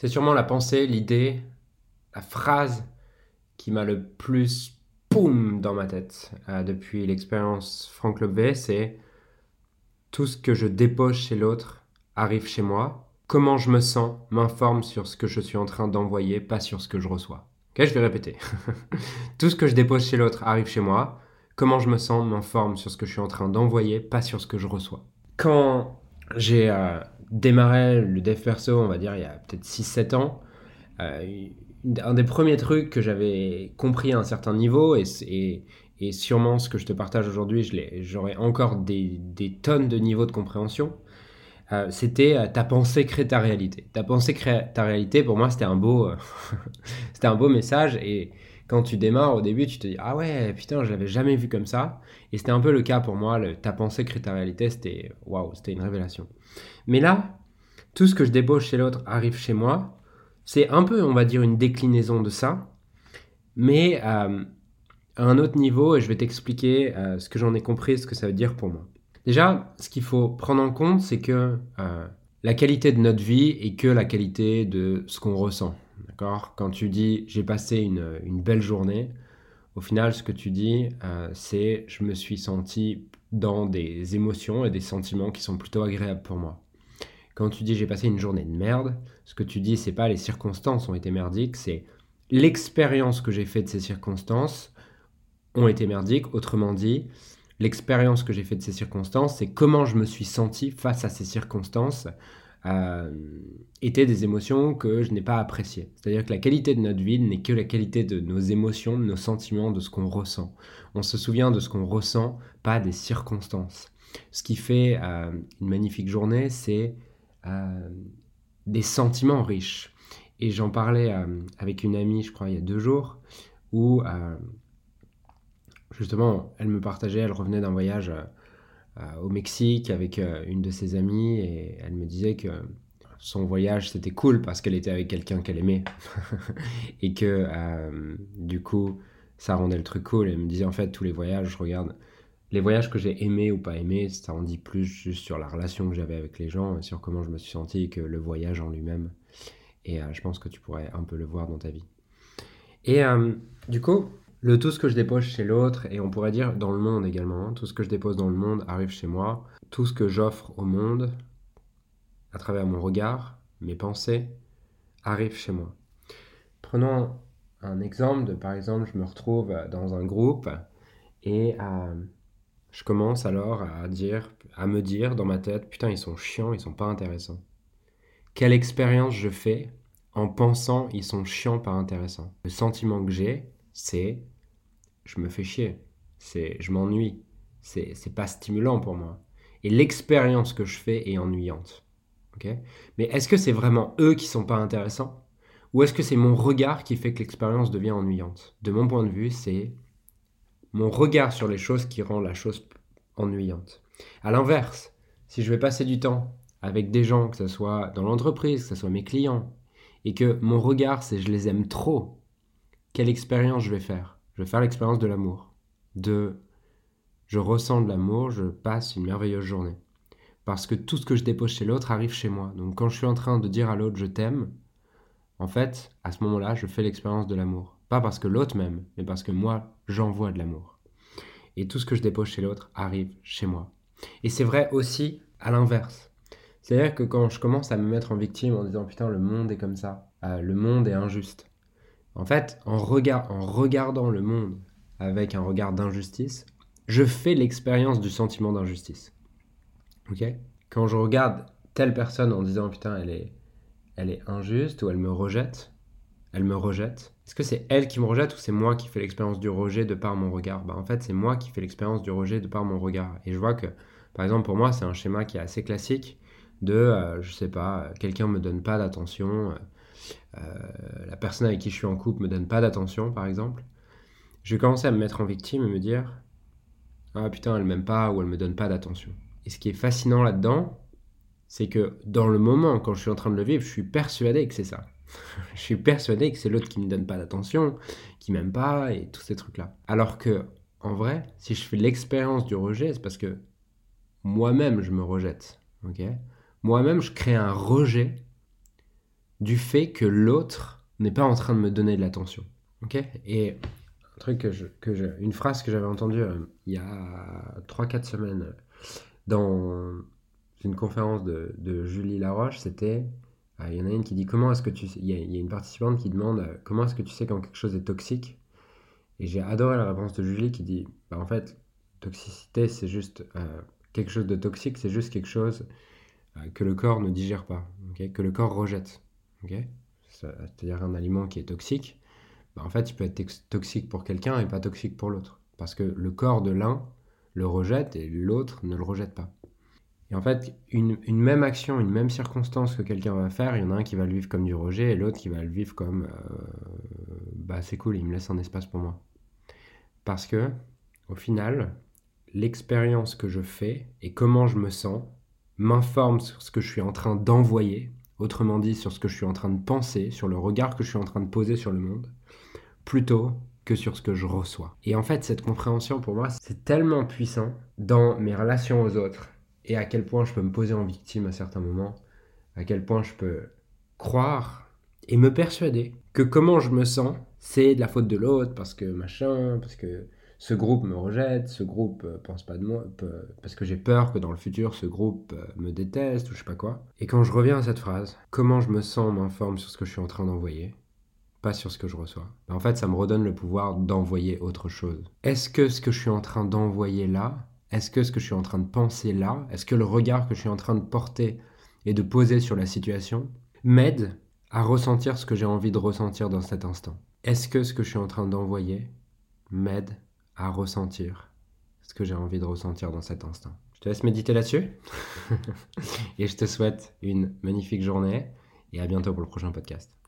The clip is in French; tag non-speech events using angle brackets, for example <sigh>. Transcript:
C'est sûrement la pensée, l'idée, la phrase qui m'a le plus boum dans ma tête euh, depuis l'expérience Franck Lobvé, c'est tout ce que je dépose chez l'autre arrive chez moi. Comment je me sens m'informe sur ce que je suis en train d'envoyer, pas sur ce que je reçois. Ok, je vais répéter. <laughs> tout ce que je dépose chez l'autre arrive chez moi. Comment je me sens m'informe sur ce que je suis en train d'envoyer, pas sur ce que je reçois. Quand j'ai euh, démarré le dev perso, on va dire, il y a peut-être 6-7 ans, euh, un des premiers trucs que j'avais compris à un certain niveau, et, sûrement ce que je te partage aujourd'hui, j'aurais encore des, tonnes de niveaux de compréhension, euh, c'était euh, ta pensée crée ta réalité. Ta pensée crée ta réalité, pour moi, c'était un beau, <laughs> c'était un beau message. Et quand tu démarres au début, tu te dis ah ouais, putain, je l'avais jamais vu comme ça. Et c'était un peu le cas pour moi. Ta pensée crée ta réalité, c'était waouh, c'était une révélation. Mais là, tout ce que je débauche chez l'autre arrive chez moi. C'est un peu, on va dire, une déclinaison de ça, mais euh, à un autre niveau, et je vais t'expliquer euh, ce que j'en ai compris, ce que ça veut dire pour moi. Déjà, ce qu'il faut prendre en compte, c'est que euh, la qualité de notre vie est que la qualité de ce qu'on ressent. Quand tu dis j'ai passé une, une, belle journée, au final, ce que tu dis, c'est je me suis senti dans des émotions et des sentiments qui sont plutôt agréables pour moi. Quand tu dis j'ai passé une journée de merde, ce que tu dis c'est pas les circonstances ont été merdiques, c'est l'expérience que j'ai faite de ces circonstances ont été merdiques. Autrement dit, l'expérience que j'ai faite de ces circonstances, c'est comment je me suis senti face à ces circonstances euh, étaient des émotions que je n'ai pas appréciées. C'est-à-dire que la qualité de notre vie n'est que la qualité de nos émotions, de nos sentiments, de ce qu'on ressent. On se souvient de ce qu'on ressent, pas des circonstances. Ce qui fait euh, une magnifique journée, c'est euh, des sentiments riches. Et j'en parlais avec une amie, je crois, il y a deux jours, où justement, elle me partageait, elle revenait d'un voyage au Mexique avec une de ses amies, et elle me disait que son voyage c'était cool parce qu'elle était avec quelqu'un qu'elle aimait, <laughs> et que du coup, ça rendait le truc cool. Elle me disait en fait, tous les voyages, je regarde les voyages que j'ai aimés ou pas aimés, ça en dit plus juste sur la relation que j'avais avec les gens, sur comment je me suis senti que le voyage en lui-même. Et euh, je pense que tu pourrais un peu le voir dans ta vie. Et euh, du coup, le tout ce que je dépose chez l'autre, et on pourrait dire dans le monde également, hein, tout ce que je dépose dans le monde arrive chez moi, tout ce que j'offre au monde, à travers mon regard, mes pensées, arrive chez moi. Prenons un exemple de, par exemple, je me retrouve dans un groupe et... Euh, je commence alors à dire, à me dire dans ma tête, putain, ils sont chiants, ils sont pas intéressants. Quelle expérience je fais en pensant ils sont chiants, pas intéressants. Le sentiment que j'ai, c'est je me fais chier, c'est je m'ennuie, c'est pas stimulant pour moi. Et l'expérience que je fais est ennuyante. Mais est-ce que c'est vraiment eux qui sont pas intéressants? Ou est-ce que c'est mon regard qui fait que l'expérience devient ennuyante? De mon point de vue, c'est mon regard sur les choses qui rend la chose ennuyante. À l'inverse, si je vais passer du temps avec des gens, que ce soit dans l'entreprise, que ce soit mes clients, et que mon regard c'est je les aime trop, quelle expérience je vais faire? Je vais faire l'expérience de l'amour. De je ressens de l'amour, je passe une merveilleuse journée. Parce que tout ce que je dépose chez l'autre arrive chez moi. Donc quand je suis en train de dire à l'autre je t'aime, en fait, à ce moment-là, je fais l'expérience de l'amour. Pas parce que l'autre m'aime, mais parce que moi, j'envoie de l'amour. Et tout ce que je dépose chez l'autre arrive chez moi. Et c'est vrai aussi à l'inverse. C'est-à-dire que quand je commence à me mettre en victime en disant putain le monde est comme ça, euh, le monde est injuste. En fait, en, regardant le monde avec un regard d'injustice, je fais l'expérience du sentiment d'injustice. Ok? Quand je regarde telle personne en disant putain elle est, elle est injuste ou elle me rejette, elle me rejette. Est-ce que c'est elle qui me rejette ou c'est moi qui fais l'expérience du rejet de par mon regard? Bah, En fait, c'est moi qui fais l'expérience du rejet de par mon regard. Et je vois que, par exemple, pour moi, c'est un schéma qui est assez classique de, euh, je sais pas, quelqu'un me donne pas d'attention, euh, la personne avec qui je suis en couple me donne pas d'attention, par exemple. Je vais commencer à me mettre en victime et me dire, ah putain, elle m'aime pas ou elle me donne pas d'attention. Et ce qui est fascinant là-dedans, c'est que dans le moment, quand je suis en train de le vivre, je suis persuadé que c'est ça. <laughs> je suis persuadé que c'est l'autre qui me donne pas d'attention, qui m'aime pas et tous ces trucs-là. Alors que, en vrai, si je fais l'expérience du rejet, c'est parce que moi-même je me rejette. Moi-même je crée un rejet du fait que l'autre n'est pas en train de me donner de l'attention. Ok? Et un truc que je, que une phrase que j'avais entendue euh, il y a 3-4 semaines euh, dans une conférence de, Julie Laroche, c'était ah, il y en a une qui dit comment est-ce que tu il y, a, y a une participante qui demande euh, comment est-ce que tu sais quand quelque chose est toxique? Et j'ai adoré la réponse de Julie qui dit bah, en fait toxicité c'est juste quelque chose de toxique c'est juste quelque chose que le corps ne digère pas que le corps rejette c'est-à-dire un aliment qui est toxique, bah, en fait, il peut être toxique pour quelqu'un et pas toxique pour l'autre. Parce que le corps de l'un le rejette et l'autre ne le rejette pas. Et en fait, une, même action, une même circonstance que quelqu'un va faire, il y en a un qui va le vivre comme du rejet et l'autre qui va le vivre comme euh, bah c'est cool, il me laisse un espace pour moi. Parce que, au final, l'expérience que je fais et comment je me sens m'informe sur ce que je suis en train d'envoyer autrement dit sur ce que je suis en train de penser, sur le regard que je suis en train de poser sur le monde, plutôt que sur ce que je reçois. Et en fait, cette compréhension, pour moi, c'est tellement puissant dans mes relations aux autres, et à quel point je peux me poser en victime à certains moments, à quel point je peux croire et me persuader que comment je me sens, c'est de la faute de l'autre, parce que machin, parce que ce groupe me rejette, ce groupe euh, pense pas de moi, parce que j'ai peur que dans le futur ce groupe euh, me déteste ou je sais pas quoi. Et quand je reviens à cette phrase, comment je me sens m'informe sur ce que je suis en train d'envoyer, pas sur ce que je reçois. Ben, en fait, ça me redonne le pouvoir d'envoyer autre chose. Est-ce que ce que je suis en train d'envoyer là, est-ce que ce que je suis en train de penser là, est-ce que le regard que je suis en train de porter et de poser sur la situation m'aide à ressentir ce que j'ai envie de ressentir dans cet instant? Est-ce que ce que je suis en train d'envoyer m'aide à ressentir ce que j'ai envie de ressentir dans cet instant. Je te laisse méditer là-dessus <laughs> et je te souhaite une magnifique journée et à bientôt pour le prochain podcast.